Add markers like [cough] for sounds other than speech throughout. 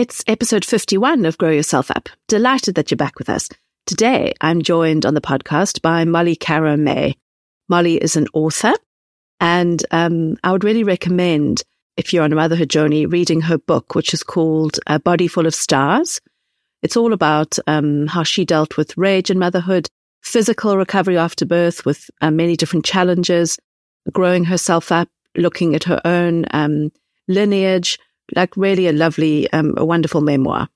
It's episode 51 of Grow Yourself Up. Delighted that you're back with us. Today, I'm joined on the podcast by Molly Caro May. Molly is an author, and um, I would really recommend, if you're on a motherhood journey, reading her book, which is called A Body Full of Stars. It's all about um, how she dealt with rage in motherhood, physical recovery after birth with uh, many different challenges, growing herself up, looking at her own um, lineage, like really a lovely, um, a wonderful memoir.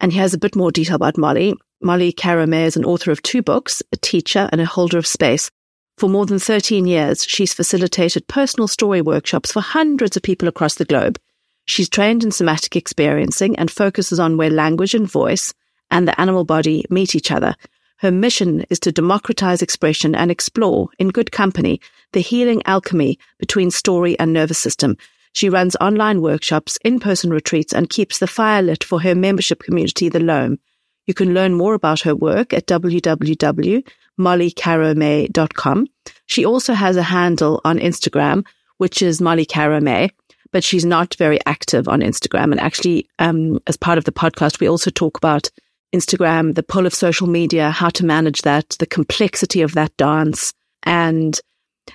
And he has a bit more detail about Molly. Molly Caro May is an author of two books, a teacher and a holder of space. For more than 13 years, she's facilitated personal story workshops for hundreds of people across the globe. She's trained in somatic experiencing and focuses on where language and voice and the animal body meet each other. Her mission is to democratize expression and explore, in good company, the healing alchemy between story and nervous system she runs online workshops, in-person retreats, and keeps the fire lit for her membership community, The Loam. You can learn more about her work at www.mollycaromay.com. She also has a handle on Instagram, which is Molly Caro May, but she's not very active on Instagram. And actually, um, as part of the podcast, we also talk about Instagram, the pull of social media, how to manage that, the complexity of that dance. And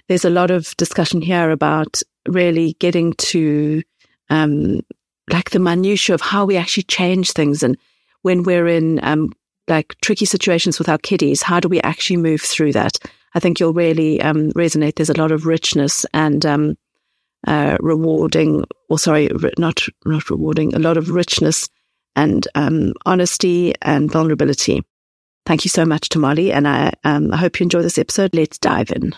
there's a lot of discussion here about really getting to um, like the minutiae of how we actually change things and when we're in um, like tricky situations with our kiddies, how do we actually move through that? I think you'll really um, resonate. There's a lot of richness and um, uh, rewarding, or sorry, not not rewarding, a lot of richness and um, honesty and vulnerability. Thank you so much to Molly, and I, um, I hope you enjoy this episode. Let's dive in.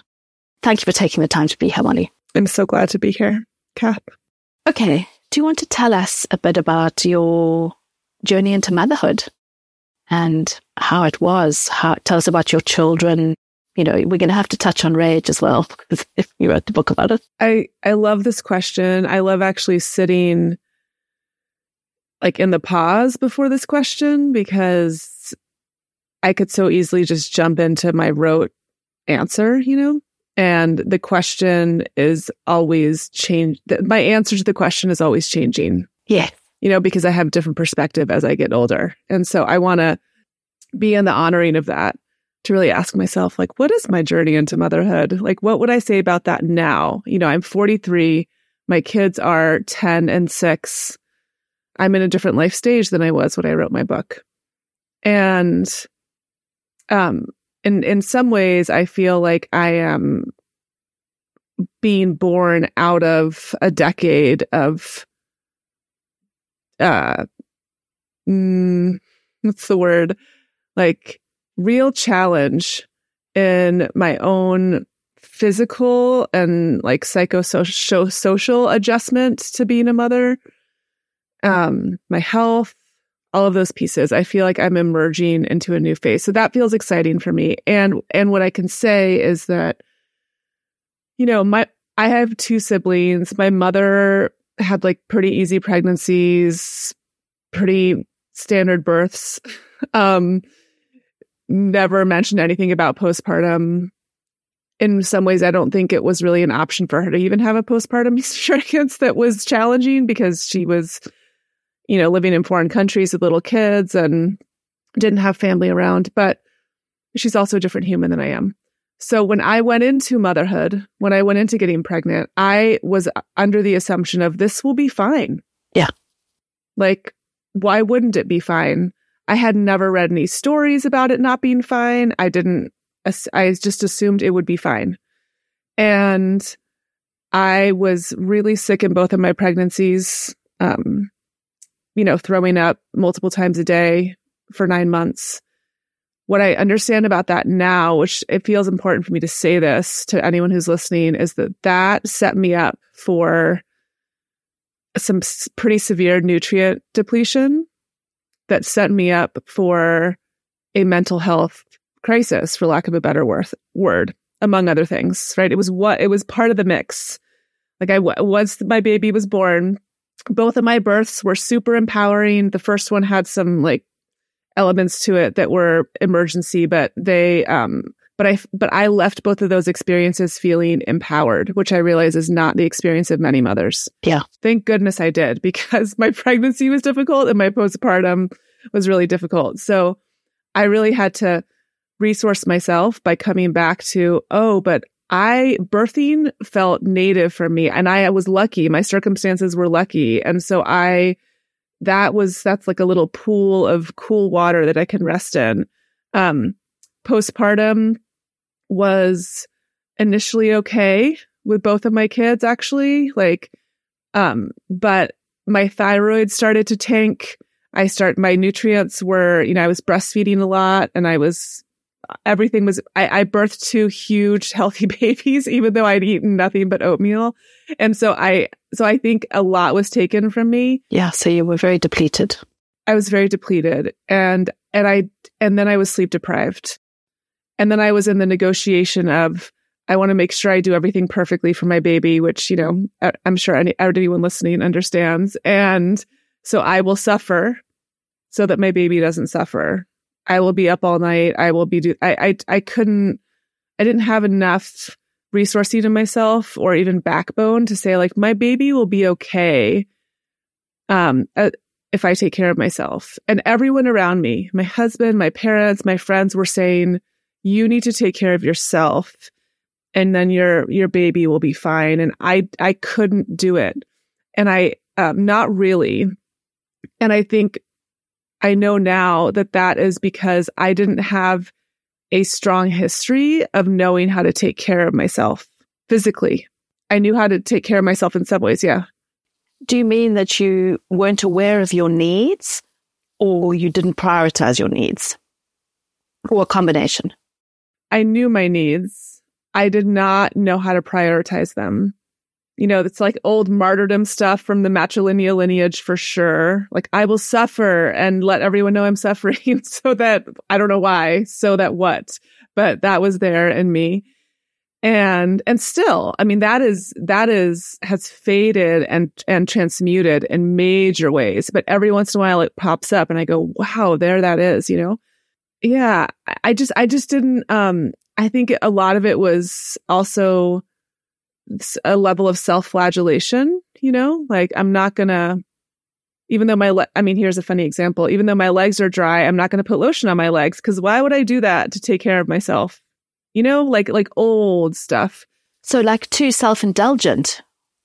Thank you for taking the time to be here, Molly. I'm so glad to be here, Cath. Okay. Do you want to tell us a bit about your journey into motherhood and how it was? How, tell us about your children. You know, we're going to have to touch on rage as well [laughs] because if you wrote the book about it. I, I love this question. I love actually sitting like in the pause before this question because I could so easily just jump into my rote answer, you know? And the question is always change. My answer to the question is always changing. Yeah. You know, because I have different perspective as I get older. And so I want to be in the honoring of that to really ask myself, like, what is my journey into motherhood? Like, what would I say about that now? You know, I'm 43. My kids are 10 and six. I'm in a different life stage than I was when I wrote my book. And, um, in in some ways I feel like I am being born out of a decade of uh mm, what's the word? Like real challenge in my own physical and like psychosocial social adjustment to being a mother. Um my health all of those pieces. I feel like I'm emerging into a new phase. So that feels exciting for me. And and what I can say is that you know, my I have two siblings. My mother had like pretty easy pregnancies, pretty standard births. [laughs] Um, never mentioned anything about postpartum. In some ways, I don't think it was really an option for her to even have a postpartum [laughs] experience that was challenging because she was, you know, living in foreign countries with little kids and didn't have family around. But she's also a different human than I am. So when I went into motherhood, when I went into getting pregnant, I was under the assumption of this will be fine. Yeah. Like, why wouldn't it be fine? I had never read any stories about it not being fine. I didn't, I just assumed it would be fine. And I was really sick in both of my pregnancies, um, you know, throwing up multiple times a day for nine months what I understand about that now, which it feels important for me to say this to anyone who's listening, is that that set me up for some pretty severe nutrient depletion that set me up for a mental health crisis, for lack of a better worth, word, among other things, right? It was what, it was part of the mix. Like I, once my baby was born, both of my births were super empowering. The first one had some like elements to it that were emergency, but they, um, but I, but I left both of those experiences feeling empowered, which I realize is not the experience of many mothers. Yeah. Thank goodness I did because [laughs] my pregnancy was difficult and my postpartum was really difficult. So I really had to resource myself by coming back to, oh, but I birthing felt native for me and I was lucky. My circumstances were lucky. And so I, that was that's like a little pool of cool water that I can rest in. Um, postpartum was initially okay with both of my kids, actually. Like, um, but my thyroid started to tank. I start my nutrients were, you know, I was breastfeeding a lot and I was everything was I, I birthed two huge [laughs] healthy babies, even though I'd eaten nothing but oatmeal. And so I so I think a lot was taken from me. Yeah. So you were very depleted. I was very depleted. And and I and then I was sleep deprived. And then I was in the negotiation of I want to make sure I do everything perfectly for my baby, which, you know, I'm sure any, anyone listening understands. And so I will suffer so that my baby doesn't suffer. I will be up all night. I will be do I I I couldn't I didn't have enough resourcing in myself or even backbone to say like my baby will be okay um uh, if I take care of myself. And everyone around me, my husband, my parents, my friends were saying you need to take care of yourself and then your your baby will be fine and I I couldn't do it. And I um not really. And I think I know now that that is because I didn't have a strong history of knowing how to take care of myself physically. I knew how to take care of myself in some ways. Yeah. Do you mean that you weren't aware of your needs or you didn't prioritize your needs or a combination? I knew my needs. I did not know how to prioritize them you know, it's like old martyrdom stuff from the matrilineal lineage for sure. Like I will suffer and let everyone know I'm [laughs] suffering so that I don't know why, so that what, but that was there in me. And, and still, I mean, that is, that is, has faded and, and transmuted in major ways. But every once in a while it pops up and I go, wow, there that is, you know? Yeah. I just, I just didn't, um, I think a lot of it was also, a level of self-flagellation, you know, like I'm not gonna, even though my, le- I mean, here's a funny example. Even though my legs are dry, I'm not gonna put lotion on my legs because why would I do that to take care of myself? You know, like like old stuff. So like too self-indulgent,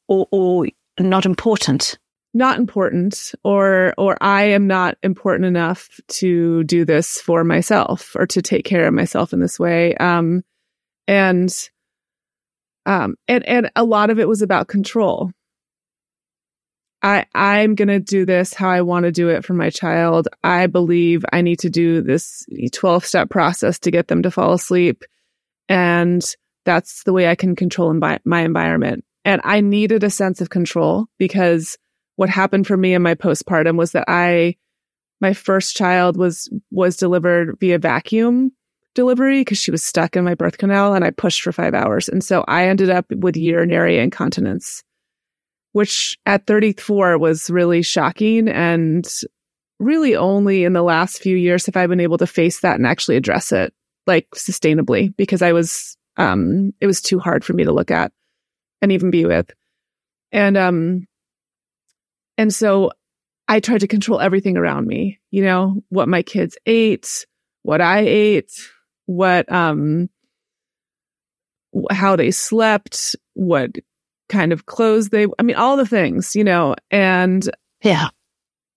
or or not important. Not important, or or I am not important enough to do this for myself or to take care of myself in this way. Um, and um, and, and a lot of it was about control. I, I'm going to do this how I want to do it for my child. I believe I need to do this 12 step process to get them to fall asleep. And that's the way I can control my environment. And I needed a sense of control because what happened for me in my postpartum was that I, my first child was, was delivered via vacuum delivery because she was stuck in my birth canal and I pushed for five hours. And so I ended up with urinary incontinence. which at 34 was really shocking. And really only in the last few years have I been able to face that and actually address it like sustainably because I was, um, it was too hard for me to look at and even be with. And, um, and so I tried to control everything around me, you know, what my kids ate, what I ate, what, um, how they slept, what kind of clothes they, I mean, all the things, you know, and yeah.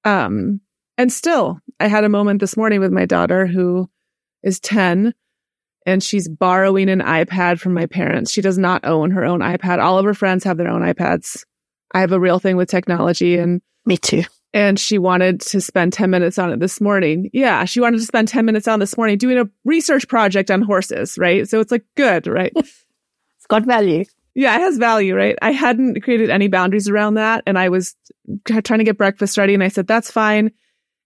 Um, and still, I had a moment this morning with my daughter who is 10 and she's borrowing an iPad from my parents. She does not own her own iPad. All of her friends have their own iPads. I have a real thing with technology and me too. And she wanted to spend 10 minutes on it this morning. Yeah, she wanted to spend 10 minutes on this morning doing a research project on horses, right? So it's like good, right? [laughs] it's got value. Yeah, it has value, right? I hadn't created any boundaries around that. And I was trying to get breakfast ready and I said, that's fine.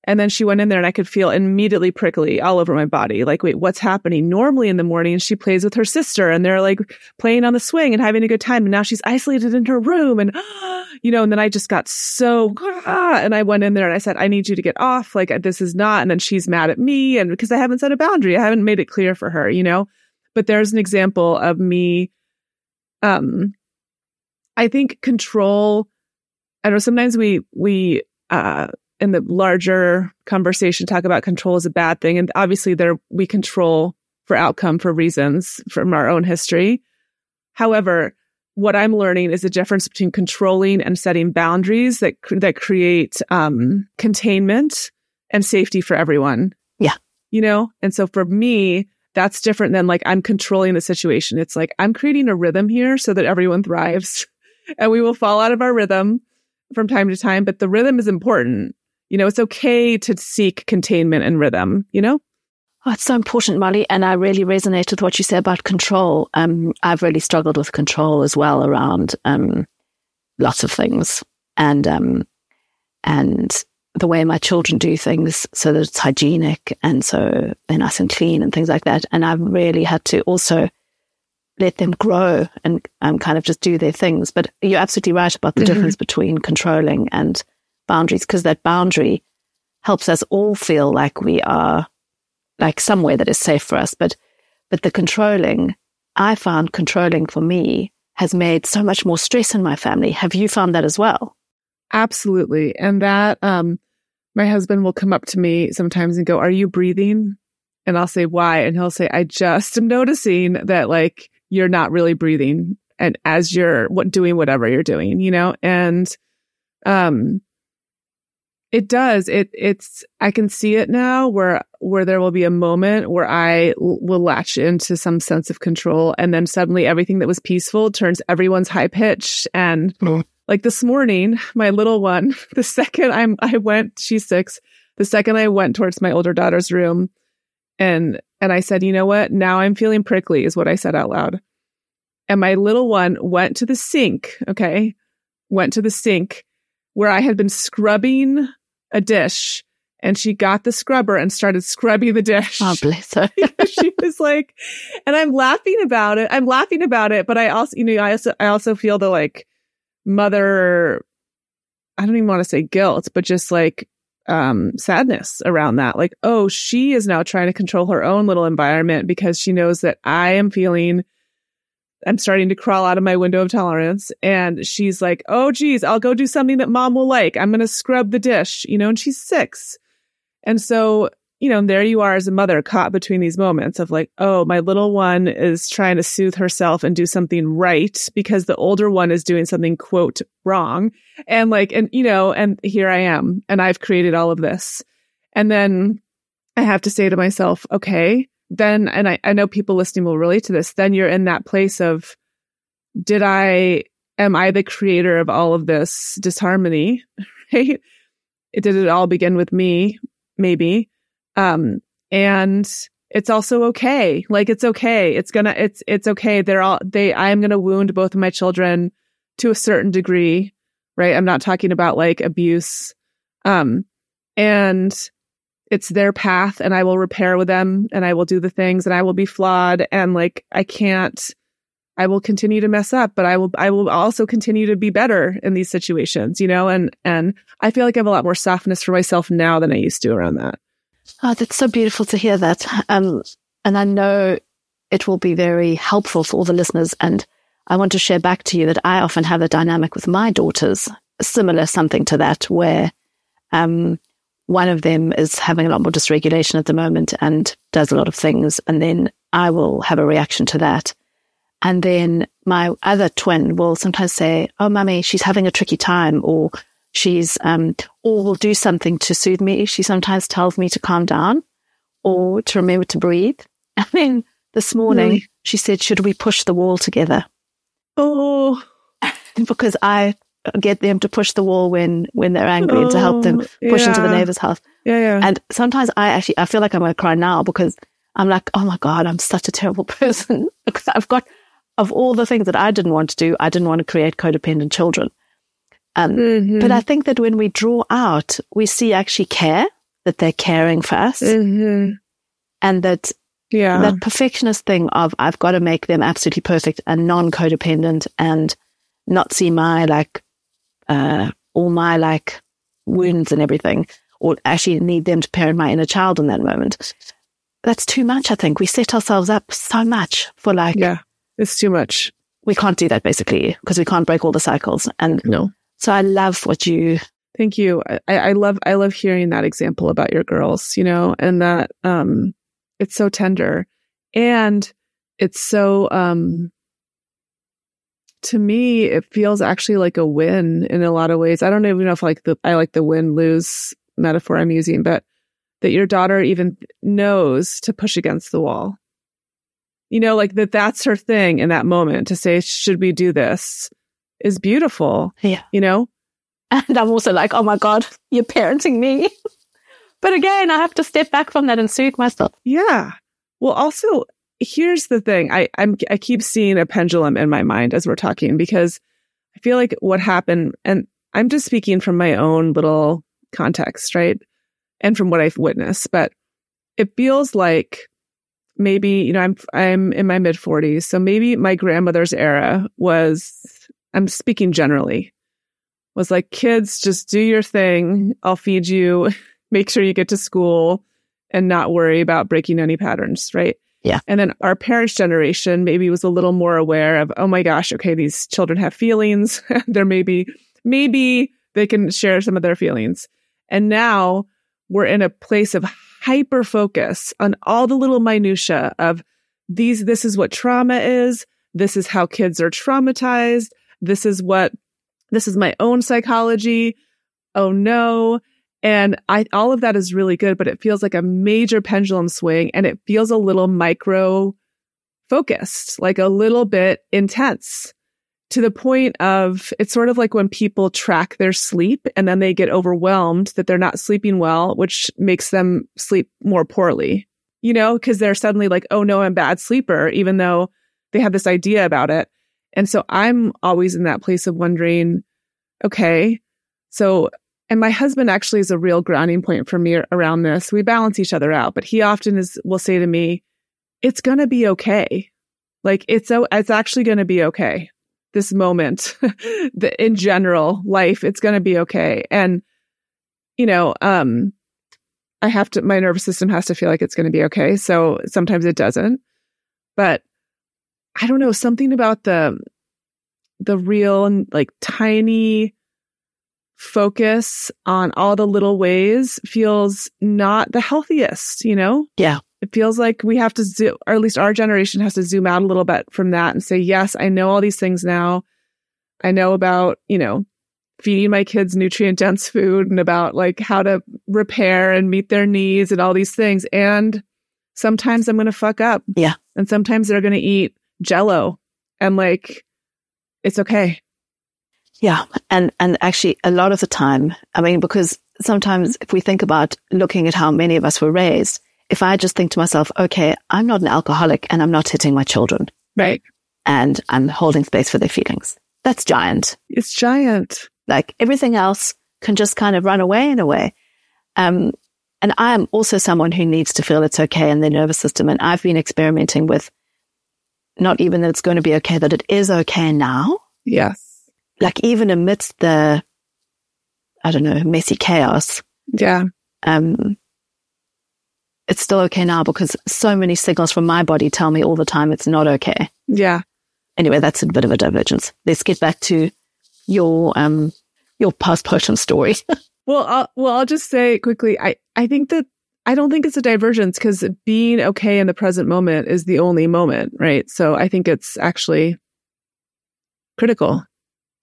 And then she went in there and I could feel immediately prickly all over my body. Like, wait, what's happening? Normally in the morning, she plays with her sister and they're like playing on the swing and having a good time. And now she's isolated in her room. And, [gasps] you know, and then I just got so, ah, [laughs] and I went in there and I said, I need you to get off. Like, this is not. And then she's mad at me. And because I haven't set a boundary, I haven't made it clear for her, you know, but there's an example of me, um, I think control, I know sometimes we, we, uh, in the larger conversation talk about control is a bad thing. And obviously there we control for outcome for reasons from our own history. However, what I'm learning is the difference between controlling and setting boundaries that that create um, containment and safety for everyone. Yeah, you know. And so for me, that's different than like I'm controlling the situation. It's like I'm creating a rhythm here so that everyone thrives, [laughs] and we will fall out of our rhythm from time to time. But the rhythm is important. You know, it's okay to seek containment and rhythm, you know? Oh, it's so important, Molly. And I really resonate with what you say about control. Um, I've really struggled with control as well around um, lots of things. And um, and the way my children do things so that it's hygienic and so they're nice and clean and things like that. And I've really had to also let them grow and um, kind of just do their things. But you're absolutely right about the mm-hmm. difference between controlling and boundaries because that boundary helps us all feel like we are like somewhere that is safe for us. But, but the controlling, I found controlling for me has made so much more stress in my family. Have you found that as well? Absolutely. And that, um, my husband will come up to me sometimes and go, are you breathing? And I'll say, why? And he'll say, I just am noticing that like you're not really breathing and as you're what doing whatever you're doing, you know? And, um, it does. It it's I can see it now where where there will be a moment where I l- will latch into some sense of control and then suddenly everything that was peaceful turns everyone's high pitched and oh. like this morning my little one [laughs] the second I'm I went she's 6 the second I went towards my older daughter's room and and I said, "You know what? Now I'm feeling prickly," is what I said out loud. And my little one went to the sink, okay? Went to the sink where I had been scrubbing a dish and she got the scrubber and started scrubbing the dish. Oh, bless her. [laughs] she was like, and I'm laughing about it. I'm laughing about it, but I also, you know, I also, I also feel the like mother, I don't even want to say guilt, but just like, um, sadness around that. Like, oh, she is now trying to control her own little environment because she knows that I am feeling I'm starting to crawl out of my window of tolerance. And she's like, Oh, geez, I'll go do something that mom will like. I'm going to scrub the dish, you know, and she's six. And so, you know, there you are as a mother caught between these moments of like, Oh, my little one is trying to soothe herself and do something right because the older one is doing something quote wrong. And like, and you know, and here I am and I've created all of this. And then I have to say to myself, okay, then, and I, I know people listening will relate to this, then you're in that place of, did I, am I the creator of all of this disharmony? [laughs] Right? Did it all begin with me? Maybe. Um, and it's also okay. Like it's okay. It's gonna, it's, it's okay. They're all, they, I am gonna wound both of my children to a certain degree, right? I'm not talking about like abuse. Um, and it's their path and I will repair with them and I will do the things and I will be flawed and like I can't I will continue to mess up, but I will, I will also continue to be better in these situations, you know, and, and I feel like I have a lot more softness for myself now than I used to around that. Oh, that's so beautiful to hear that. Um, and I know it will be very helpful for all the listeners. And I want to share back to you that I often have a dynamic with my daughters, similar something to that, where um, one of them is having a lot more dysregulation at the moment and does a lot of things. And then I will have a reaction to that. And then my other twin will sometimes say, Oh, mummy, she's having a tricky time or she's, um, or will do something to soothe me. She sometimes tells me to calm down or to remember to breathe. [laughs] And then this morning really? she said, should we push the wall together? Oh, [laughs] because I get them to push the wall when, when they're angry oh, and to help them oh, push yeah. into the neighbor's house. Yeah, yeah. And sometimes I actually, I feel like I'm going to cry now because I'm like, oh my God, I'm such a terrible [laughs] person because I've got, of all the things that I didn't want to do, I didn't want to create codependent children. Um, mm-hmm. But I think that when we draw out, we see actually care, that they're caring for us. Mm-hmm. And that yeah. That perfectionist thing of I've got to make them absolutely perfect and non codependent and not see my like, uh, all my like wounds and everything, or actually need them to parent my inner child in that moment. That's too much, I think. We set ourselves up so much for like. Yeah, it's too much. We can't do that basically because we can't break all the cycles. And no. So I love what you. Thank you. I, I love, I love hearing that example about your girls, you know, and that, um, it's so tender and it's so um to me it feels actually like a win in a lot of ways. I don't even know if like the i like the win lose metaphor i'm using but that your daughter even knows to push against the wall. You know like that that's her thing in that moment to say should we do this? is beautiful yeah. you know? And i'm also like oh my god you're parenting me. [laughs] But again, I have to step back from that and soothe myself. Yeah. Well, also, here's the thing. I, I'm, I keep seeing a pendulum in my mind as we're talking because I feel like what happened, and I'm just speaking from my own little context, right? And from what I've witnessed, but it feels like maybe, you know, I'm, I'm in my mid forties. So maybe my grandmother's era was, I'm speaking generally, was like, kids, just do your thing. I'll feed you [laughs] make sure you get to school and not worry about breaking any patterns, right? Yeah. And then our parents' generation maybe was a little more aware of, oh my gosh, okay, these children have feelings. [laughs] there may be, maybe they can share some of their feelings. And now we're in a place of hyper focus on all the little minutia of these, this is what trauma is. This is how kids are traumatized. This is what, this is my own psychology. Oh no. And I, all of that is really good, but it feels like a major pendulum swing and it feels a little micro focused, like a little bit intense to the point of it's sort of like when people track their sleep and then they get overwhelmed that they're not sleeping well, which makes them sleep more poorly, you know, because they're suddenly like, oh no, I'm bad sleeper, even though they have this idea about it. And so I'm always in that place of wondering, okay, so and my husband actually is a real grounding point for me around this. We balance each other out, but he often is, will say to me, it's going to be okay. Like it's, it's actually going to be okay. This moment, [laughs] the, in general, life, it's going to be okay. And, you know, um, I have to, my nervous system has to feel like it's going to be okay. So sometimes it doesn't, but I don't know, something about the, the real, and like tiny, focus on all the little ways feels not the healthiest, you know? Yeah. It feels like we have to zoom, or at least our generation has to zoom out a little bit from that and say, yes, I know all these things now. I know about, you know, feeding my kids nutrient dense food and about like how to repair and meet their needs and all these things. And sometimes I'm going to fuck up. Yeah. And sometimes they're going to eat jello and like, it's okay. Yeah. And, and actually a lot of the time, I mean, because sometimes if we think about looking at how many of us were raised, if I just think to myself, okay, I'm not an alcoholic and I'm not hitting my children. Right. And I'm holding space for their feelings. That's giant. It's giant. Like everything else can just kind of run away in a way. Um, and I'm also someone who needs to feel it's okay in their nervous system. And I've been experimenting with not even that it's going to be okay, that it is okay now. Yes. Like even amidst the, I don't know, messy chaos. Yeah. Um, it's still okay now because so many signals from my body tell me all the time it's not okay. Yeah. Anyway, that's a bit of a divergence. Let's get back to your um your postpartum story. [laughs] well, I'll, well, I'll just say quickly. I I think that I don't think it's a divergence because being okay in the present moment is the only moment, right? So I think it's actually critical.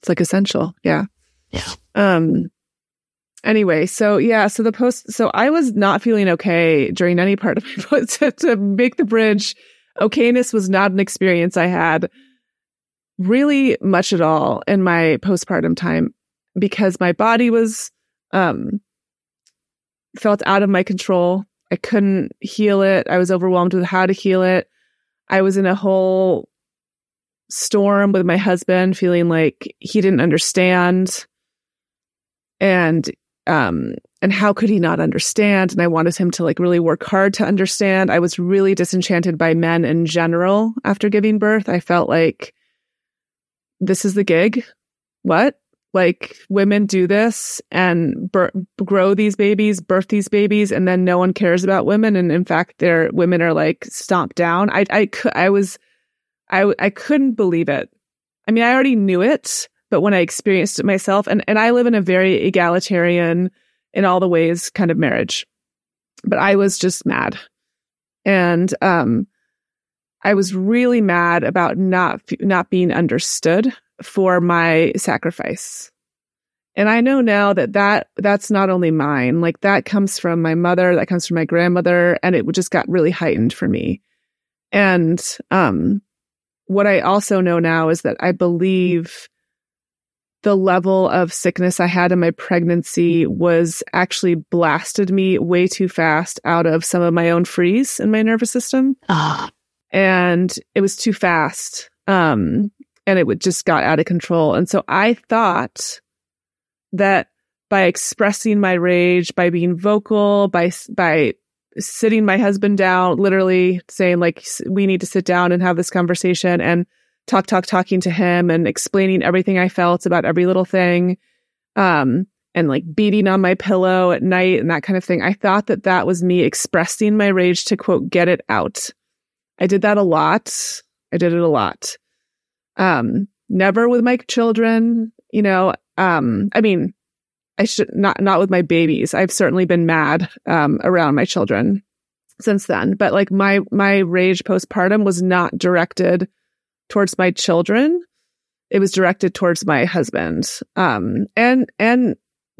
It's like essential. Yeah. Yeah. Um, anyway, so yeah, so the post, so I was not feeling okay during any part of my [laughs] post to, to make the bridge. Okayness was not an experience I had really much at all in my postpartum time because my body was, um, felt out of my control. I couldn't heal it. I was overwhelmed with how to heal it. I was in a whole storm with my husband, feeling like he didn't understand. And um and how could he not understand? And i wanted him to like really work hard to understand. I was really disenchanted by men in general after giving birth. I felt like this is the gig. What? Like women do this and grow these babies birth these babies and then no one cares about women. And in fact their women are like stomped down. I i i was i i couldn't believe it i mean i already knew it but when I experienced it myself, and, and I live in a very egalitarian, in all the ways, kind of marriage, but I was just mad. And, um, I was really mad about not, not being understood for my sacrifice. And I know now that that, that's not only mine, like that comes from my mother, that comes from my grandmother, and it just got really heightened for me. And, um, what I also know now is that I believe the level of sickness I had in my pregnancy was actually blasted me way too fast out of some of my own freeze in my nervous system. Ah. And it was too fast. Um, and it would just got out of control. And so I thought that by expressing my rage, by being vocal, by, by sitting my husband down, literally saying like, we need to sit down and have this conversation and talk, talk, talking to him and explaining everything I felt about every little thing. Um, and like beating on my pillow at night and that kind of thing. I thought that that was me expressing my rage to quote, get it out. I did that a lot. I did it a lot. Um, never with my children, you know, um, I mean, I should not, not with my babies. I've certainly been mad, um, around my children since then, but like my, my rage postpartum was not directed towards my children. It was directed towards my husband, um, and, and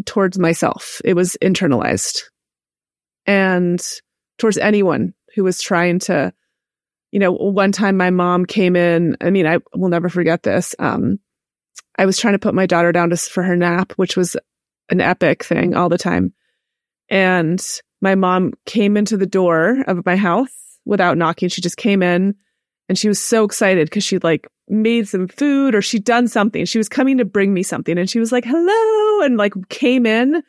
towards myself. It was internalized and towards anyone who was trying to, you know, one time my mom came in. I mean, I will never forget this. Um, I was trying to put my daughter down to, for her nap, which was an epic thing all the time. And my mom came into the door of my house without knocking. She just came in and she was so excited because she'd like made some food or she'd done something. She was coming to bring me something and she was like, hello, and like came in.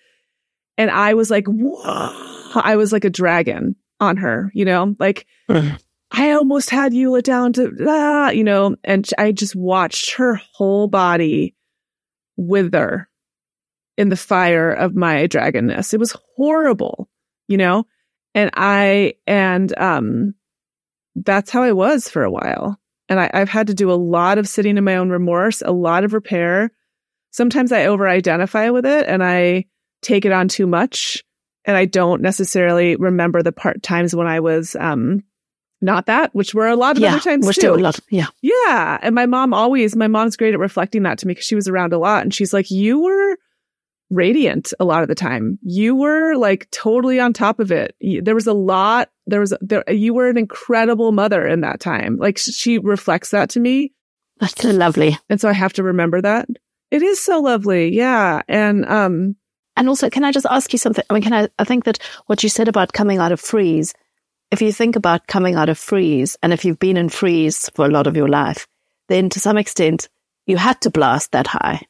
And I was like, whoa, I was like a dragon on her, you know, like [sighs] I almost had you let down to, ah, you know, and I just watched her whole body wither in the fire of my dragonness. It was horrible, you know, and I, and, um, that's how I was for a while. And I, have had to do a lot of sitting in my own remorse, a lot of repair. Sometimes I over identify with it and I take it on too much. And I don't necessarily remember the part times when I was, um, not that, which were a lot of yeah, other times we're too. Still a lot, yeah. Yeah. And my mom always, my mom's great at reflecting that to me because she was around a lot. And she's like, you were radiant a lot of the time. You were like totally on top of it. There was a lot. There was there. You were an incredible mother in that time. Like she reflects that to me. That's so lovely. And so I have to remember that. It is so lovely. Yeah. And um. And also, can I just ask you something? I mean, can I? I think that what you said about coming out of freeze. If you think about coming out of freeze, and if you've been in freeze for a lot of your life, then to some extent you had to blast that high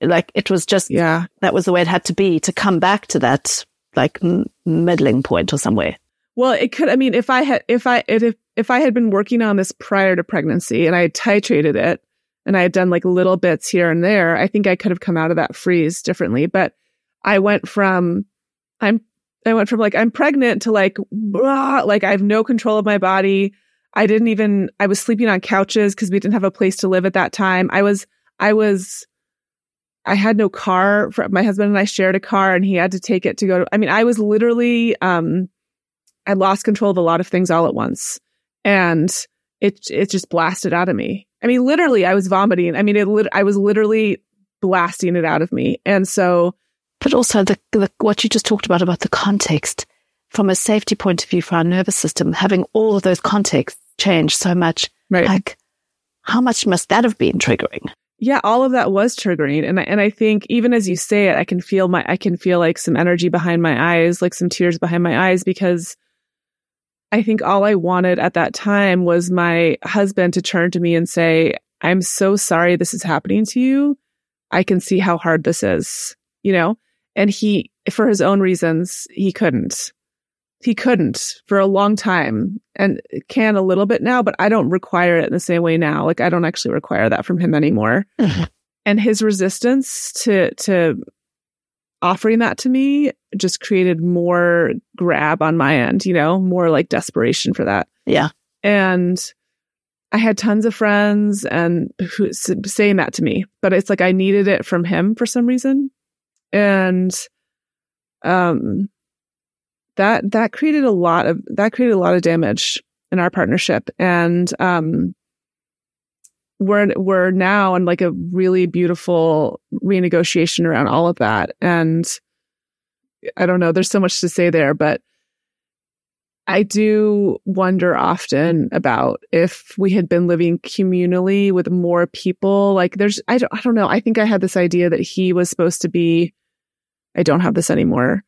like it was just, yeah, that was the way it had to be to come back to that like m- middling point or somewhere. Well, it could, I mean, if I had, if I, if, if I had been working on this prior to pregnancy and I had titrated it and I had done like little bits here and there, I think I could have come out of that freeze differently. But I went from, I'm, I went from like, I'm pregnant to like, blah, like I have no control of my body. I didn't even, I was sleeping on couches because we didn't have a place to live at that time. I was, I was, I had no car. For, my husband and I shared a car and he had to take it to go to, I mean, I was literally, um, I lost control of a lot of things all at once and it, it just blasted out of me. I mean, literally I was vomiting. I mean, it, lit- I was literally blasting it out of me. And so, but also the, the what you just talked about about the context from a safety point of view for our nervous system, having all of those contexts change so much. Right. Like, how much must that have been triggering? Yeah, all of that was triggering, and I, and I think even as you say it, I can feel my I can feel like some energy behind my eyes, like some tears behind my eyes, because I think all I wanted at that time was my husband to turn to me and say, "I'm so sorry this is happening to you. I can see how hard this is." You know, and he, for his own reasons, he couldn't he couldn't for a long time and can a little bit now, but I don't require it in the same way now. Like I don't actually require that from him anymore. [laughs] And his resistance to, to offering that to me just created more grab on my end, you know, more like desperation for that. Yeah. And I had tons of friends and who saying that to me, but it's like I needed it from him for some reason. And, um, that that created a lot of that created a lot of damage in our partnership. And um we're we're now in like a really beautiful renegotiation around all of that. And i don't know there's so much to say there but i do wonder often about if we had been living communally with more people. Like there's i don't, I don't know. I think i had this idea that he was supposed to be i don't have this anymore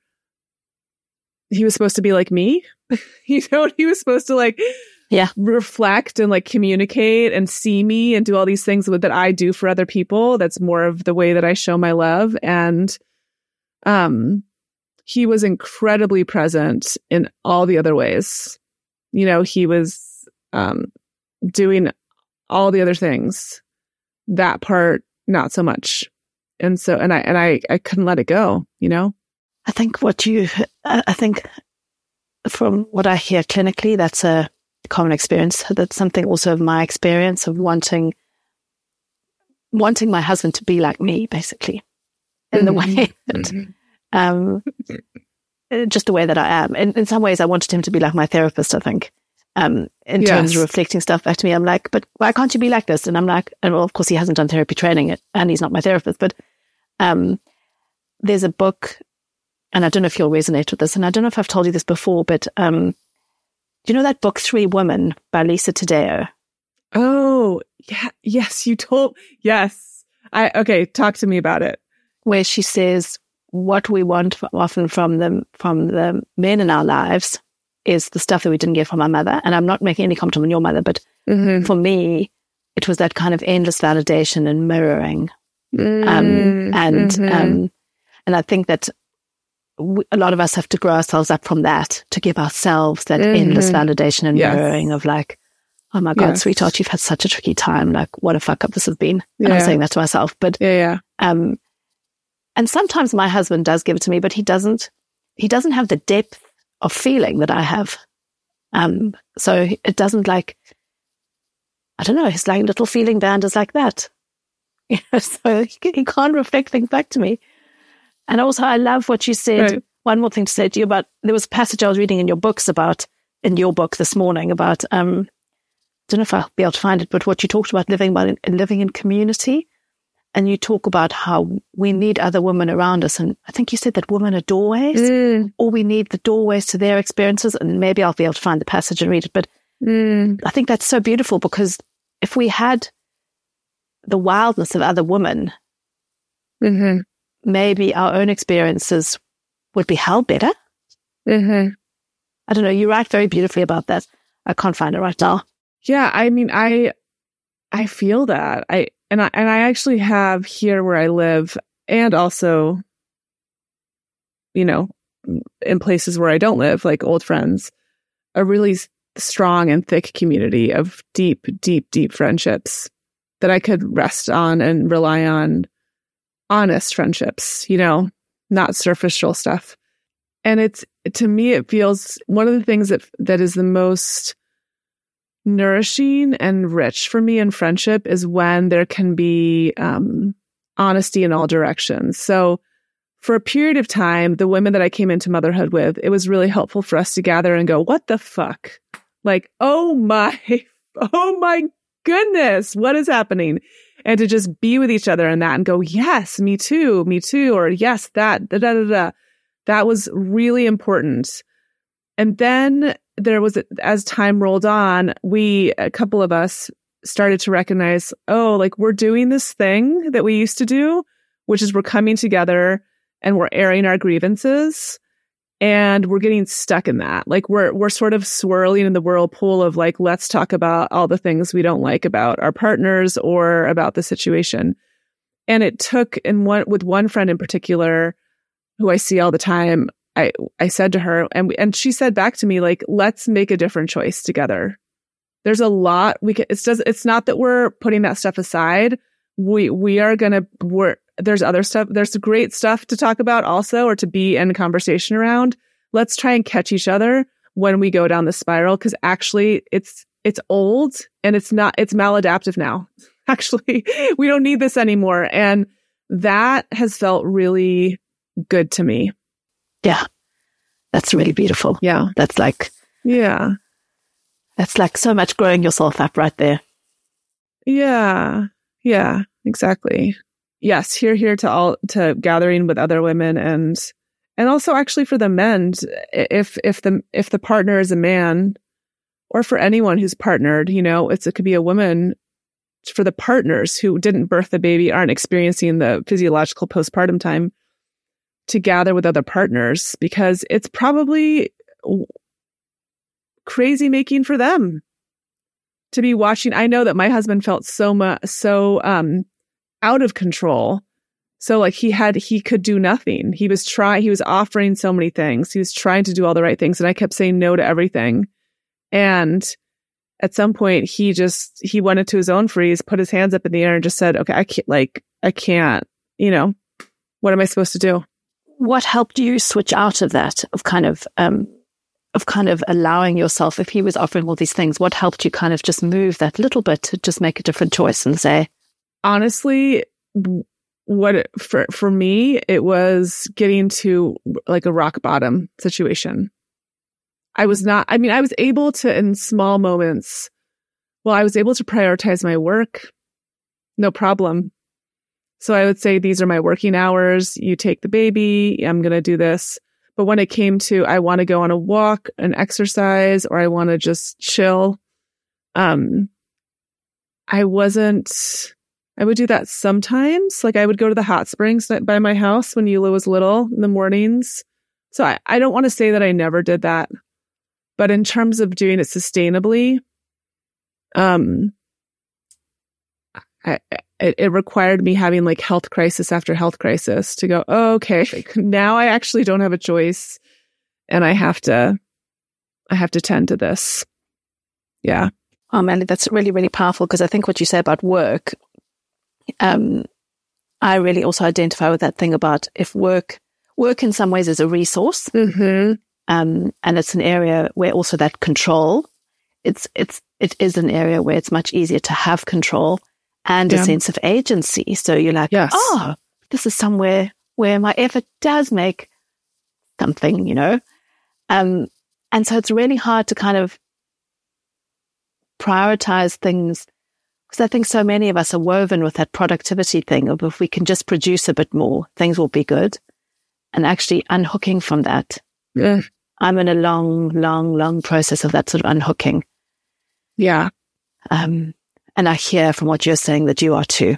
he was supposed to be like me. [laughs] you know, he was supposed to like yeah reflect and like communicate and see me and do all these things with, that I do for other people. That's more of the way that I show my love. And um he was incredibly present in all the other ways. You know, he was um doing all the other things. That part not so much. And so and I and I I couldn't let it go, you know? I think what you, I think from what I hear clinically, that's a common experience. That's something also of my experience of wanting, wanting my husband to be like me, basically, in the Mm-hmm. way that, um, just the way that I am. In, in some ways, I wanted him to be like my therapist, I think. Um, in terms of reflecting stuff back to me, I'm like, but why can't you be like this? And I'm like, and well, of course, he hasn't done therapy training, and he's not my therapist, but um, there's a book and I don't know if you'll resonate with this, and I don't know if I've told you this before, but um, do you know that book Three Women by Lisa Taddeo? Oh, yeah. Yes, you told. Yes. I, okay. Talk to me about it. Where she says what we want often from the from the men in our lives is the stuff that we didn't get from our mother. And I'm not making any comment on your mother, but Mm-hmm. for me, it was that kind of endless validation and mirroring, um, and Mhm. um, and I think that a lot of us have to grow ourselves up from that to give ourselves that endless Mhm. validation and Yes. mirroring of like, oh my God, Yes. sweetheart, you've had such a tricky time. Like, what a fuck up this has been. And I'm saying that to myself. But, yeah, yeah. um, and sometimes my husband does give it to me, but he doesn't, he doesn't have the depth of feeling that I have. Um, so it doesn't like, I don't know, his like little feeling band is like that. [laughs] You know, so he, he can't reflect things back to me. And also, I love what you said. Right. One more thing to say to you about there was a passage I was reading in your books about in your book this morning about um, I don't know if I'll be able to find it, but what you talked about living about living in community, and you talk about how we need other women around us, and I think you said that women are doorways, Mm, or we need the doorways to their experiences, and maybe I'll be able to find the passage and read it, but mm, I think that's so beautiful because if we had the wildness of other women, mhm, maybe our own experiences would be held better. mhm. I don't know. You write very beautifully about that. I can't find it right now. Yeah, I mean, I, I feel that. I and I and I actually have here where I live, and also, you know, in places where I don't live, like old friends, a really strong and thick community of deep, deep, deep friendships that I could rest on and rely on honest friendships, you know, not superficial stuff. And it's to me, it feels one of the things that that is the most nourishing and rich for me in friendship is when there can be um, honesty in all directions. So for a period of time, the women that I came into motherhood with, it was really helpful for us to gather and go, what the fuck? Like, oh my, [laughs] oh my goodness, what is happening? And to just be with each other in that and go, yes, me too, me too, or yes, that, da, da, da, da. That was really important. And then there was, as time rolled on, we, a couple of us started to recognize, oh, like we're doing this thing that we used to do, which is we're coming together and we're airing our grievances and we're getting stuck in that. Like we're we're sort of swirling in the whirlpool of like let's talk about all the things we don't like about our partners or about the situation. And it took in one with one friend in particular who I see all the time, I I said to her and and she said back to me like let's make a different choice together. There's a lot we can it's does it's not that we're putting that stuff aside. We we are going to we're there's other stuff. There's great stuff to talk about also or to be in conversation around. Let's try and catch each other when we go down the spiral because actually it's it's old and it's not it's maladaptive now. [laughs] Actually, we don't need this anymore and that has felt really good to me. Yeah. That's really beautiful. Yeah. That's like Yeah. That's like so much growing yourself up right there. Yeah. Yeah, exactly yes, here, here to all, to gathering with other women and, and also actually for the men, if, if the, if the partner is a man or for anyone who's partnered, you know, it's, it could be a woman for the partners who didn't birth the baby, aren't experiencing the physiological postpartum time to gather with other partners because it's probably crazy making for them to be watching. I know that my husband felt so much, so, um, out of control. So like he had, he could do nothing. He was trying, he was offering so many things. He was trying to do all the right things. And I kept saying no to everything. And at some point he just, he went into his own freeze, put his hands up in the air and just said, okay, I can't, like, I can't, you know, what am I supposed to do? What helped you switch out of that, of kind of, um, of kind of allowing yourself, if he was offering all these things, what helped you kind of just move that little bit to just make a different choice and say, honestly, what for for me it was getting to like a rock bottom situation. I was not. I mean, I was able to in small moments. Well, I was able to prioritize my work, no problem. So I would say these are my working hours. You take the baby. I'm going to do this. But when it came to I want to go on a walk, an exercise, or I want to just chill, um, I wasn't I would do that sometimes. Like I would go to the hot springs by my house when Eula was little in the mornings. So I, I don't want to say that I never did that, but in terms of doing it sustainably, um, I, it, it required me having like health crisis after health crisis to go, oh, okay, [laughs] now I actually don't have a choice and I have to, I have to tend to this. Yeah. Oh man, that's really, really powerful because I think what you say about work um, I really also identify with that thing about if work, work in some ways is a resource. Mm-hmm. Um, and it's an area where also that control, it's, it's, it is an area where it's much easier to have control and yeah. a sense of agency. So you're like, yes. oh, this is somewhere where my effort does make something, you know? Um, and so it's really hard to kind of prioritize things because I think so many of us are woven with that productivity thing of if we can just produce a bit more, things will be good. And actually unhooking from that. Yeah. I'm in a long, long, long process of that sort of unhooking. Yeah. Um, and I hear from what you're saying that you are too.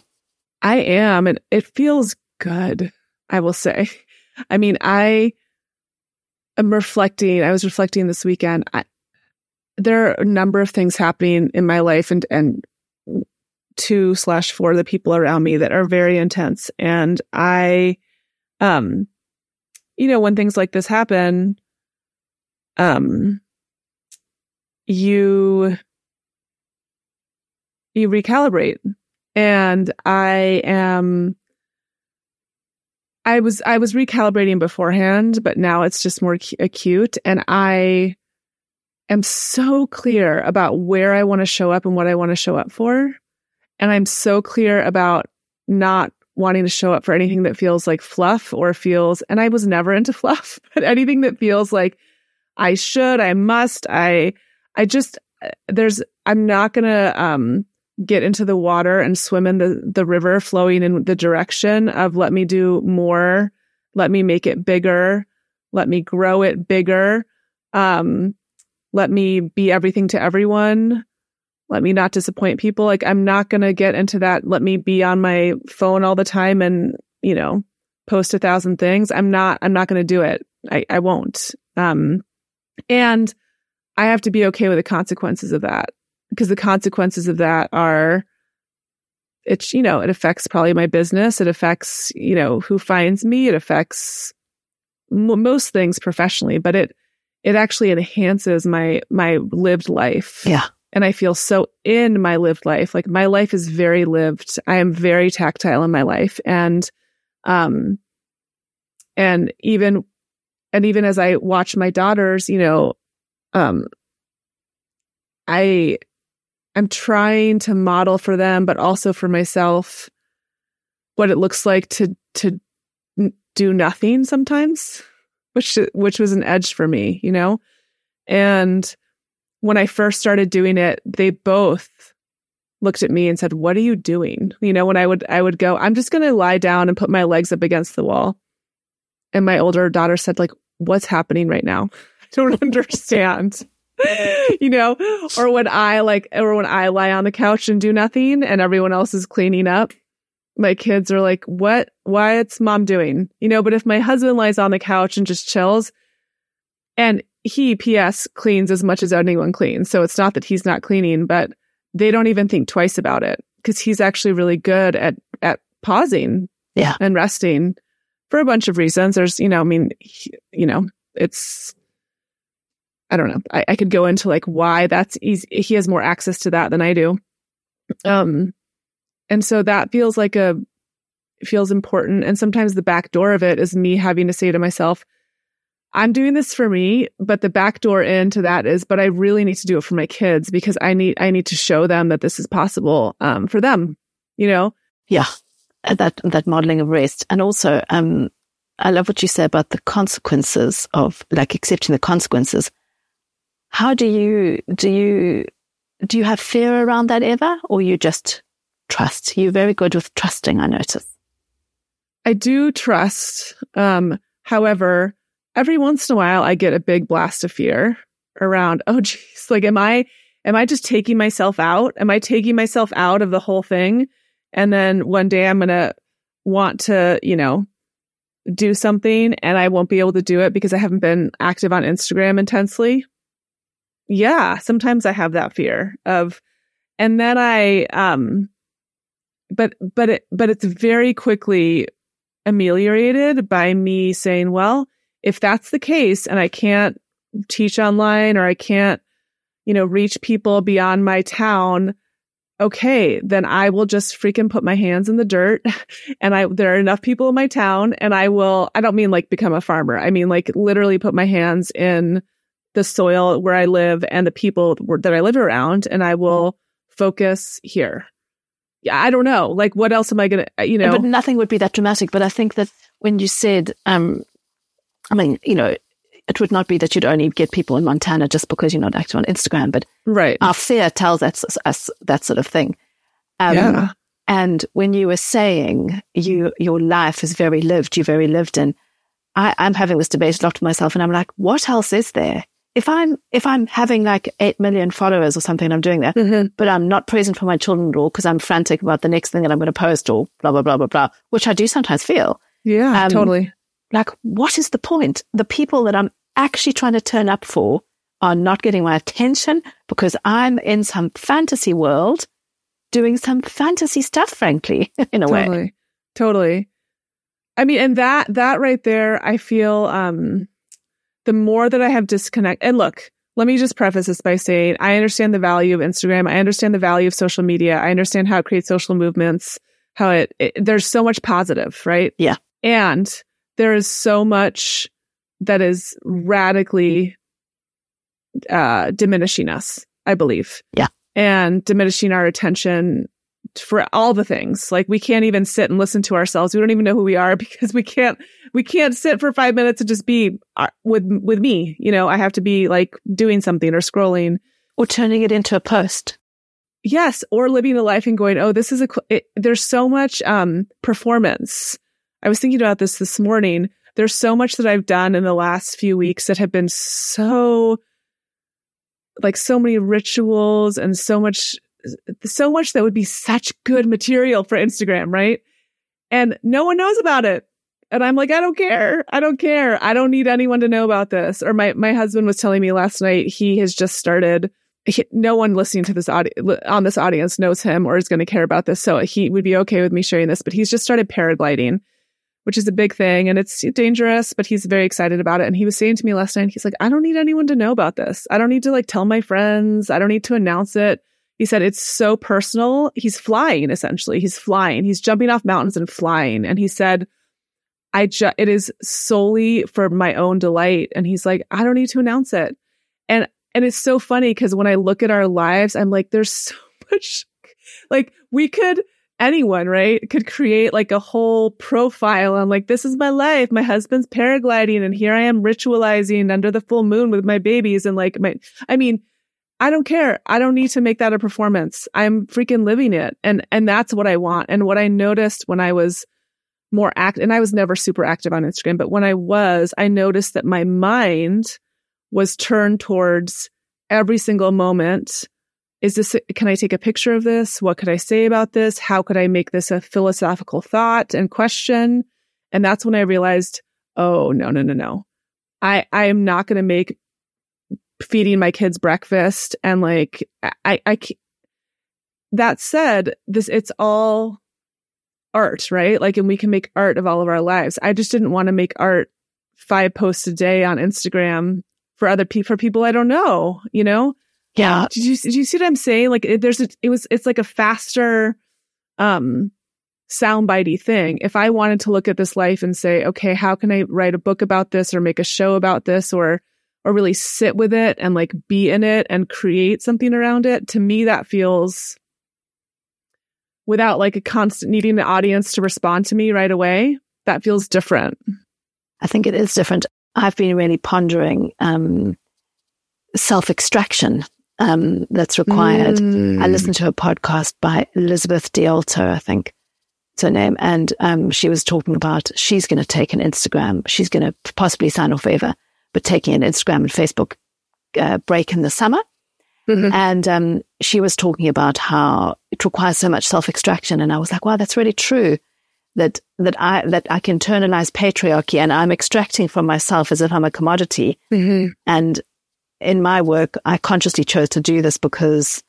I am. And it feels good, I will say. I mean, I am reflecting, I was reflecting this weekend. I, there are a number of things happening in my life and, and two slash four the people around me that are very intense. And I, um, you know, when things like this happen, um, you you recalibrate. And i am i was i was recalibrating beforehand but now it's just more acute. And i am so clear about where i want to show up and what i want to show up for and i'm so clear about not wanting to show up for anything that feels like fluff or feels and i was never into [laughs] fluff but anything that feels like i should i must i i just there's i'm not gonna um get into the water and swim in the, the river flowing in the direction of let me do more, let me make it bigger, let me grow it bigger, um, let me be everything to everyone, let me not disappoint people. Like I'm not going to get into that. Let me be on my phone all the time and, you know, post a thousand things. I'm not, I'm not going to do it. I, I won't. Um, and I have to be okay with the consequences of that because the consequences of that are it's you know it affects probably my business it affects you know who finds me it affects m- most things professionally but it it actually enhances my my lived life yeah and i feel so in my lived life like my life is very lived i am very tactile in my life and um and even and even as i watch my daughters you know um i I'm trying to model for them, but also for myself, what it looks like to to do nothing sometimes, which which was an edge for me, you know. And when I first started doing it, they both looked at me and said, "What are you doing?" You know, when I would I would go, "I'm just going to lie down and put my legs up against the wall." And my older daughter said, "Like, what's happening right now? [laughs] I don't understand." [laughs] you know, or when I like, or when I lie on the couch and do nothing and everyone else is cleaning up, my kids are like, what, why it's mom doing? You know, but if my husband lies on the couch and just chills and he, PS, cleans as much as anyone cleans. So it's not that he's not cleaning, but they don't even think twice about it because he's actually really good at, at pausing yeah. and resting for a bunch of reasons. There's, you know, I mean, he, you know, it's I don't know. I, I could go into like why that's easy. He has more access to that than I do. Um, and so that feels like a feels important. And sometimes the back door of it is me having to say to myself, I'm doing this for me, but the back door into that is, but I really need to do it for my kids because I need, I need to show them that this is possible, um, for them, you know? Yeah. That, that modeling of rest. And also, um, I love what you say about the consequences of like accepting the consequences. How do you, do you, do you have fear around that ever or you just trust? You're very good with trusting, I notice. I do trust. Um, however, every once in a while I get a big blast of fear around, oh [laughs] geez, like am I, am I just taking myself out? Am I taking myself out of the whole thing? And then one day I'm to want to, you know, do something and I won't be able to do it because I haven't been active on Instagram intensely yeah, sometimes I have that fear of, and then I, um, but, but it, but it's very quickly ameliorated by me saying, well, if that's the case and I can't teach online or I can't, you know, reach people beyond my town, okay, then I will just freaking put my hands in the dirt [laughs] and I, there are enough people in my town and I will, I don't mean like become a farmer. I mean like literally put my hands in the soil where I live and the people that I live around, and I will focus here. Yeah, I don't know. Like, what else am I going to, you know? But nothing would be that dramatic. But I think that when you said, um, I mean, you know, it would not be that you'd only get people in Montana just because you're not active on Instagram, but right. our fear tells us, us that sort of thing. Um, yeah. And when you were saying you, your life is very lived, you're very lived in, I, I'm having this debate a lot to myself and I'm like, what else is there? if I'm if I'm having like eight million followers or something, I'm doing that, mm-hmm. but I'm not present for my children at all because I'm frantic about the next thing that I'm going to post or blah blah blah blah blah, which I do sometimes feel. Yeah, um, totally. Like, what is the point? The people that I'm actually trying to turn up for are not getting my attention because I'm in some fantasy world doing some fantasy stuff, frankly, [laughs] in a totally. way. Totally. I mean, and that that right there, I feel um the more that I have disconnect and look, let me just preface this by saying I understand the value of Instagram. I understand the value of social media. I understand how it creates social movements, how it, it there's so much positive, right? Yeah. And there is so much that is radically uh, diminishing us, I believe. Yeah. And diminishing our attention for all the things. Like we can't even sit and listen to ourselves. We don't even know who we are [laughs] because we can't we can't sit for 5 minutes and just be uh, with with me. You know, I have to be like doing something or scrolling or turning it into a post. Yes, or living a life and going, "Oh, this is a it, there's so much um performance." I was thinking about this this morning. There's so much that I've done in the last few weeks that have been so like so many rituals and so much so much that would be such good material for Instagram, right? And no one knows about it. And I'm like, I don't care. I don't care. I don't need anyone to know about this. Or my, my husband was telling me last night, he has just started, he, no one listening to this audio on this audience knows him or is going to care about this. So he would be okay with me sharing this, but he's just started paragliding, which is a big thing and it's dangerous, but he's very excited about it. And he was saying to me last night, he's like, I don't need anyone to know about this. I don't need to like tell my friends. I don't need to announce it. He said it's so personal. He's flying essentially. He's flying. He's jumping off mountains and flying. And he said, I just, it is solely for my own delight. And he's like, I don't need to announce it. And, and it's so funny because when I look at our lives, I'm like, there's so [laughs] much, like we could, anyone, right, could create like a whole profile on like, this is my life. My husband's paragliding and here I am ritualizing under the full moon with my babies. And like my, I mean, I don't care. I don't need to make that a performance. I'm freaking living it. And, and that's what I want. And what I noticed when I was more active, and I was never super active on Instagram, but when I was, I noticed that my mind was turned towards every single moment. Is this, can I take a picture of this? What could I say about this? How could I make this a philosophical thought and question? And that's when I realized, oh, no, no, no, no. I, I am not going to make feeding my kids breakfast and like I, I, that said, this, it's all art, right? Like, and we can make art of all of our lives. I just didn't want to make art five posts a day on Instagram for other people, for people I don't know, you know? Yeah. Did you, did you see what I'm saying? Like, it, there's a, it was, it's like a faster, um, soundbitey thing. If I wanted to look at this life and say, okay, how can I write a book about this or make a show about this or or really sit with it and like be in it and create something around it, to me, that feels without like a constant needing the audience to respond to me right away. That feels different. I think it is different. I've been really pondering um, self extraction um, that's required. Mm. I listened to a podcast by Elizabeth DiAlto, I think it's her name, and um, she was talking about she's going to take an Instagram. She's going to possibly sign off Ava but taking an Instagram and Facebook uh, break in the summer. Mm-hmm. And um, she was talking about how it requires so much self extraction, and I was like, "Wow, that's really true." That that I that I can internalize patriarchy, and I'm extracting from myself as if I'm a commodity. Mm-hmm. And in my work, I consciously chose to do this because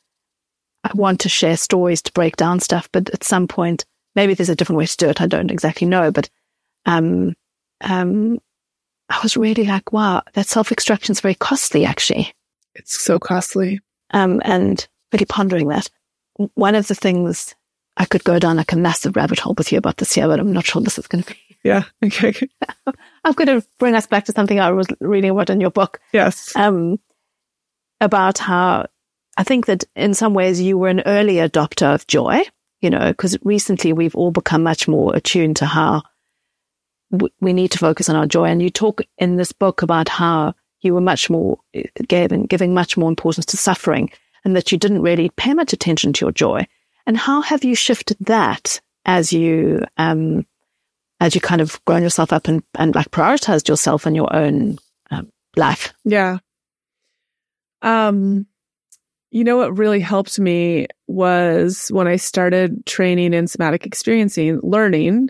I want to share stories to break down stuff. But at some point, maybe there's a different way to do it. I don't exactly know, but um, um, I was really like, wow, that self extraction is very costly, actually. It's so costly. Um, and really pondering that. One of the things I could go down like a massive rabbit hole with you about this here, but I'm not sure this is going to be. Yeah. [laughs] Okay. I'm going to bring us back to something I was reading about in your book. Yes. Um, about how I think that in some ways you were an early adopter of joy, you know, because recently we've all become much more attuned to how we need to focus on our joy. And you talk in this book about how you were much more giving, giving much more importance to suffering and that you didn't really pay much attention to your joy. And how have you shifted that as you, um, as you kind of grown yourself up and, and like prioritized yourself in your own um, life? Yeah. Um, you know what really helped me was when I started training in somatic experiencing, learning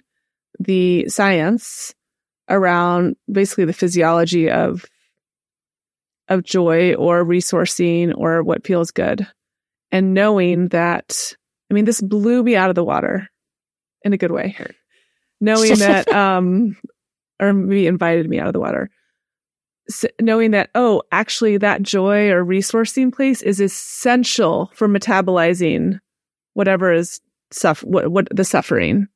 the science around basically the physiology of of joy or resourcing or what feels good and knowing that i mean this blew me out of the water in a good way knowing [laughs] that um or maybe invited me out of the water knowing that, oh, actually that joy or resourcing place is essential for metabolizing whatever is suffer, what, what the suffering.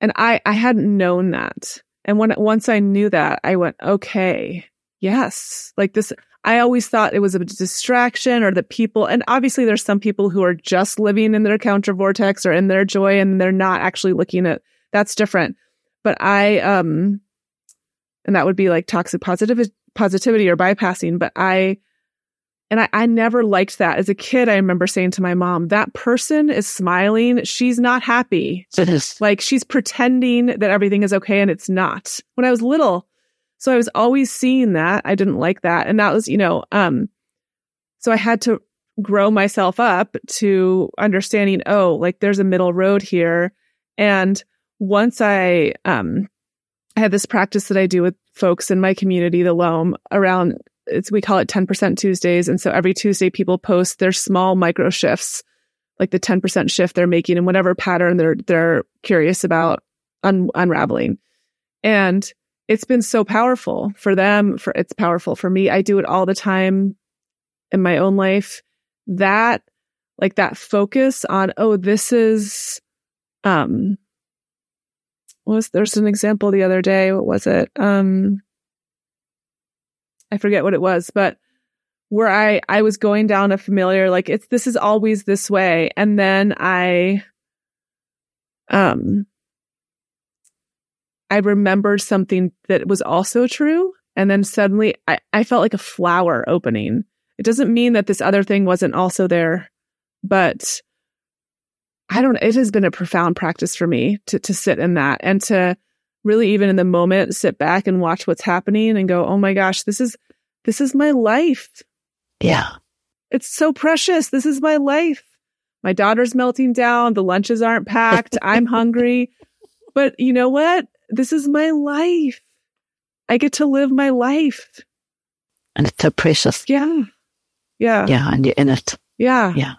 And I, I hadn't known that. And when, once I knew that, I went, okay, yes, like this, I always thought it was a distraction or that people, and obviously there's some people who are just living in their counter vortex or in their joy and they're not actually looking at that's different. But I, um, and that would be like toxic positivity, positivity or bypassing. But I, and I, I never liked that. As a kid, I remember saying to my mom, that person is smiling. She's not happy. [laughs] like she's pretending that everything is okay and it's not. When I was little, so I was always seeing that. I didn't like that. And that was, you know, um, so I had to grow myself up to understanding, oh, like there's a middle road here. And once I, um, I had this practice that I do with folks in my community, the Loam, around it's we call it 10% Tuesdays. And so every Tuesday people post their small micro shifts, like the 10% shift they're making in whatever pattern they're they're curious about un- unraveling. And it's been so powerful for them, for it's powerful for me. I do it all the time in my own life. That like that focus on, oh, this is um was there's an example the other day. What was it? Um I forget what it was, but where I I was going down a familiar like it's this is always this way and then I um I remembered something that was also true. And then suddenly I, I felt like a flower opening. It doesn't mean that this other thing wasn't also there, but I don't, it has been a profound practice for me to, to sit in that and to really even in the moment sit back and watch what's happening and go, Oh my gosh, this is, this is my life. Yeah. It's so precious. This is my life. My daughter's melting down. The lunches aren't packed. [laughs] I'm hungry. But you know what? this is my life. I get to live my life. And it's so precious. Yeah. Yeah. Yeah. And you're in it. Yeah. Yeah.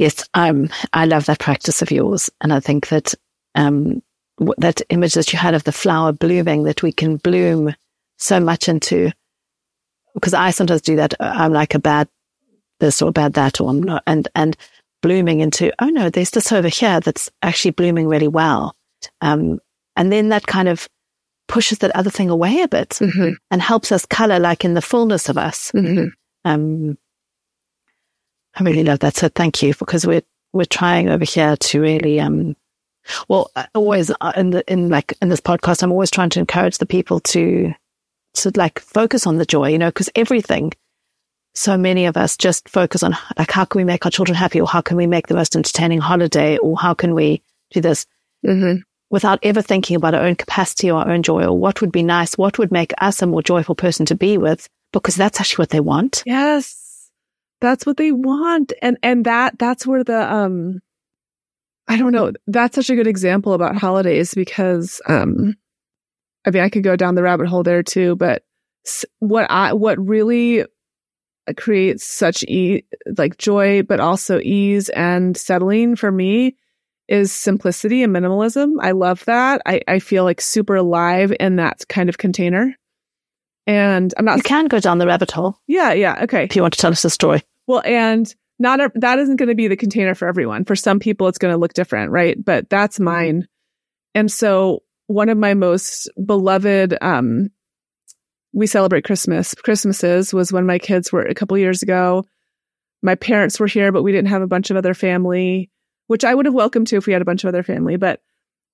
Yes. Um, I love that practice of yours. And I think that, um, that image that you had of the flower blooming, that we can bloom so much into, because I sometimes do that. I'm like a bad this or bad that, or I'm not, and, and blooming into, oh no, there's this over here that's actually blooming really well. Um, and then that kind of pushes that other thing away a bit mm-hmm. and helps us color like in the fullness of us. Mm-hmm. Um, I really love that. So thank you because we're, we're trying over here to really, um, well, always uh, in the, in like in this podcast, I'm always trying to encourage the people to, to like focus on the joy, you know, because everything, so many of us just focus on like, how can we make our children happy or how can we make the most entertaining holiday or how can we do this? Mm-hmm without ever thinking about our own capacity or our own joy or what would be nice, what would make us a more joyful person to be with, because that's actually what they want. Yes. That's what they want. And, and that, that's where the, um, I don't know. That's such a good example about holidays because, um, I mean, I could go down the rabbit hole there too, but what I, what really creates such e- like joy, but also ease and settling for me is simplicity and minimalism. I love that. I, I feel like super alive in that kind of container. And I'm not. You can go down the rabbit hole. Yeah, yeah. Okay. If you want to tell us a story. Well, and not a, that isn't going to be the container for everyone. For some people, it's going to look different, right? But that's mm-hmm. mine. And so, one of my most beloved, um, we celebrate Christmas. Christmases was when my kids were a couple years ago. My parents were here, but we didn't have a bunch of other family which I would have welcomed to if we had a bunch of other family. But,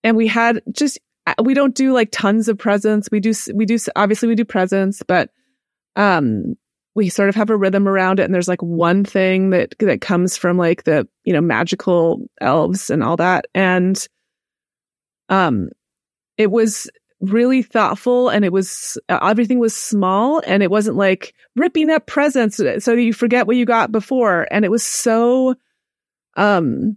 and we had just, uh, we don't do like tons of presents. We do, we do, obviously we do presents, but, um, we sort of have a rhythm around it. And there's like one thing that, that comes from like the, you know, magical elves and all that. And, um, it was really thoughtful and it was, uh, everything was small and it wasn't like ripping up presents so you forget what you got before. And it was so, um,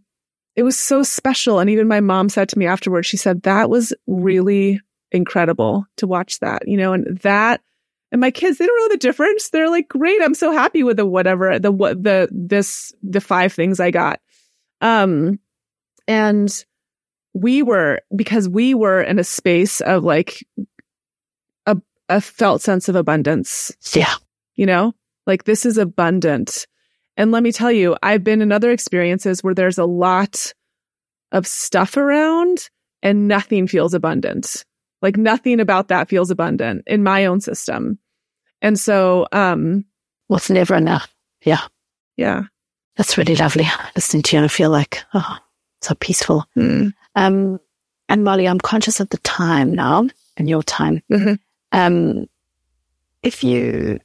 it was so special. And even my mom said to me afterwards, she said, that was really incredible to watch that, you know, and that, and my kids, they don't know the difference. They're like, great. I'm so happy with the whatever, the, what, the, this, the five things I got. Um, and we were, because we were in a space of like, a, a felt sense of abundance. Yeah. You know, like this is abundant. And let me tell you, I've been in other experiences where there's a lot of stuff around and nothing feels abundant. Like nothing about that feels abundant in my own system. And so, um, what's never enough. Yeah. Yeah. That's really lovely listening to you. And I feel like, oh, so peaceful. Mm. Um, and Molly, I'm conscious of the time now and your time. Mm-hmm. Um, if you,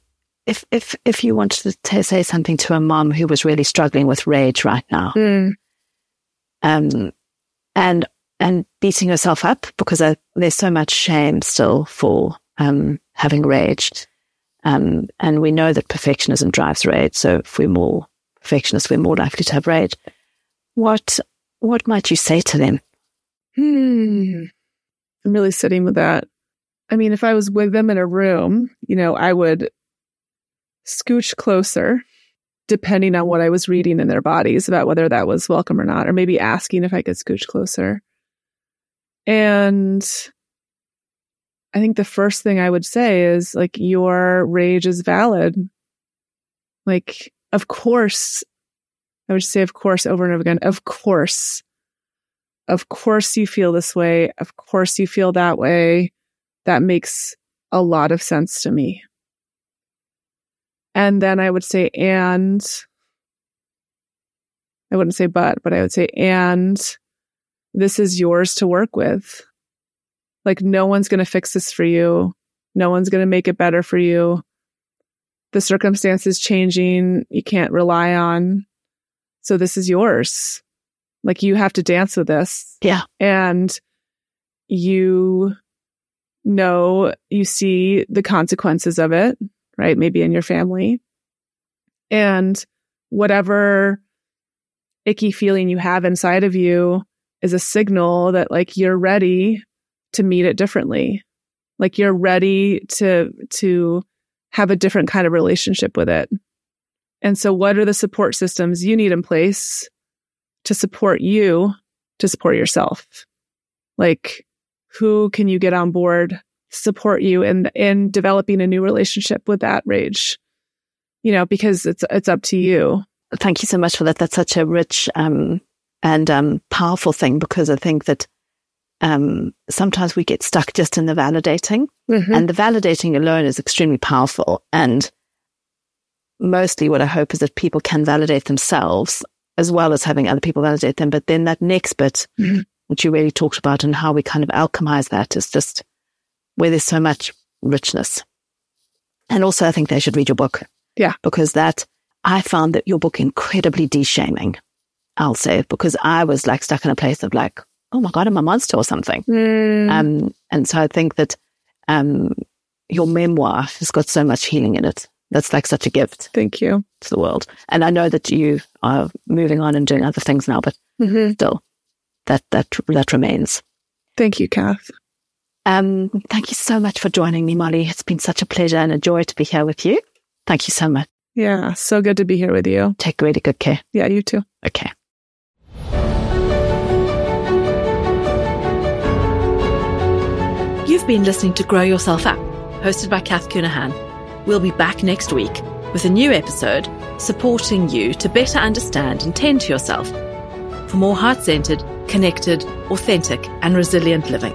if, if, if you wanted to say something to a mom who was really struggling with rage right now, Mm. um, and, and beating herself up because there's so much shame still for, um, having raged. Um, and we know that perfectionism drives rage. So if we're more perfectionists, we're more likely to have rage. What, what might you say to them? Hmm. I'm really sitting with that. I mean, if I was with them in a room, you know, I would scooch closer, depending on what I was reading in their bodies about whether that was welcome or not, or maybe asking if I could scooch closer. And I think the first thing I would say is like, your rage is valid. Like, of course, I would say, of course, over and over again, of course. Of course you feel this way. Of course you feel that way. That makes a lot of sense to me. And then I would say, and I wouldn't say but, but I would say, and this is yours to work with. Like no one's going to fix this for you. No one's going to make it better for you. The circumstances changing, you can't rely on. So this is yours. Like you have to dance with this. Yeah. And you know, you see the consequences of it, right? Maybe in your family. And whatever icky feeling you have inside of you is a signal that like you're ready to meet it differently. Like you're ready to, to have a different kind of relationship with it. And so what are the support systems you need in place to support you to support yourself? Like who can you get on board support you in in developing a new relationship with that rage? You know, because it's it's up to you. Thank you so much for that. That's such a rich um, and um, powerful thing because I think that um, sometimes we get stuck just in the validating, Mm-hmm. and the validating alone is extremely powerful. And mostly, what I hope is that people can validate themselves as well as having other people validate them. But then that next bit, Mhm. which you really talked about, and how we kind of alchemize that, is just where there's so much richness. And also, I think they should read your book. Yeah. because that I found that your book incredibly de-shaming. I'll say because I was like stuck in a place of like, oh my god, I'm a monster or something. Mm. Um, and so I think that um, your memoir has got so much healing in it. That's like such a gift Thank you. to the world. And I know that you are moving on and doing other things now, but Mm-hmm. still, that that that remains. Thank you, Cath. Um, thank you so much for joining me, Molly. It's been such a pleasure and a joy to be here with you. Thank you so much. Yeah, so good to be here with you. Take really good care. Yeah, you too. Okay. You've been listening to Grow Yourself Up, hosted by Cath Counihan. We'll be back next week with a new episode supporting you to better understand and tend to yourself for more heart centered, connected, authentic, and resilient living.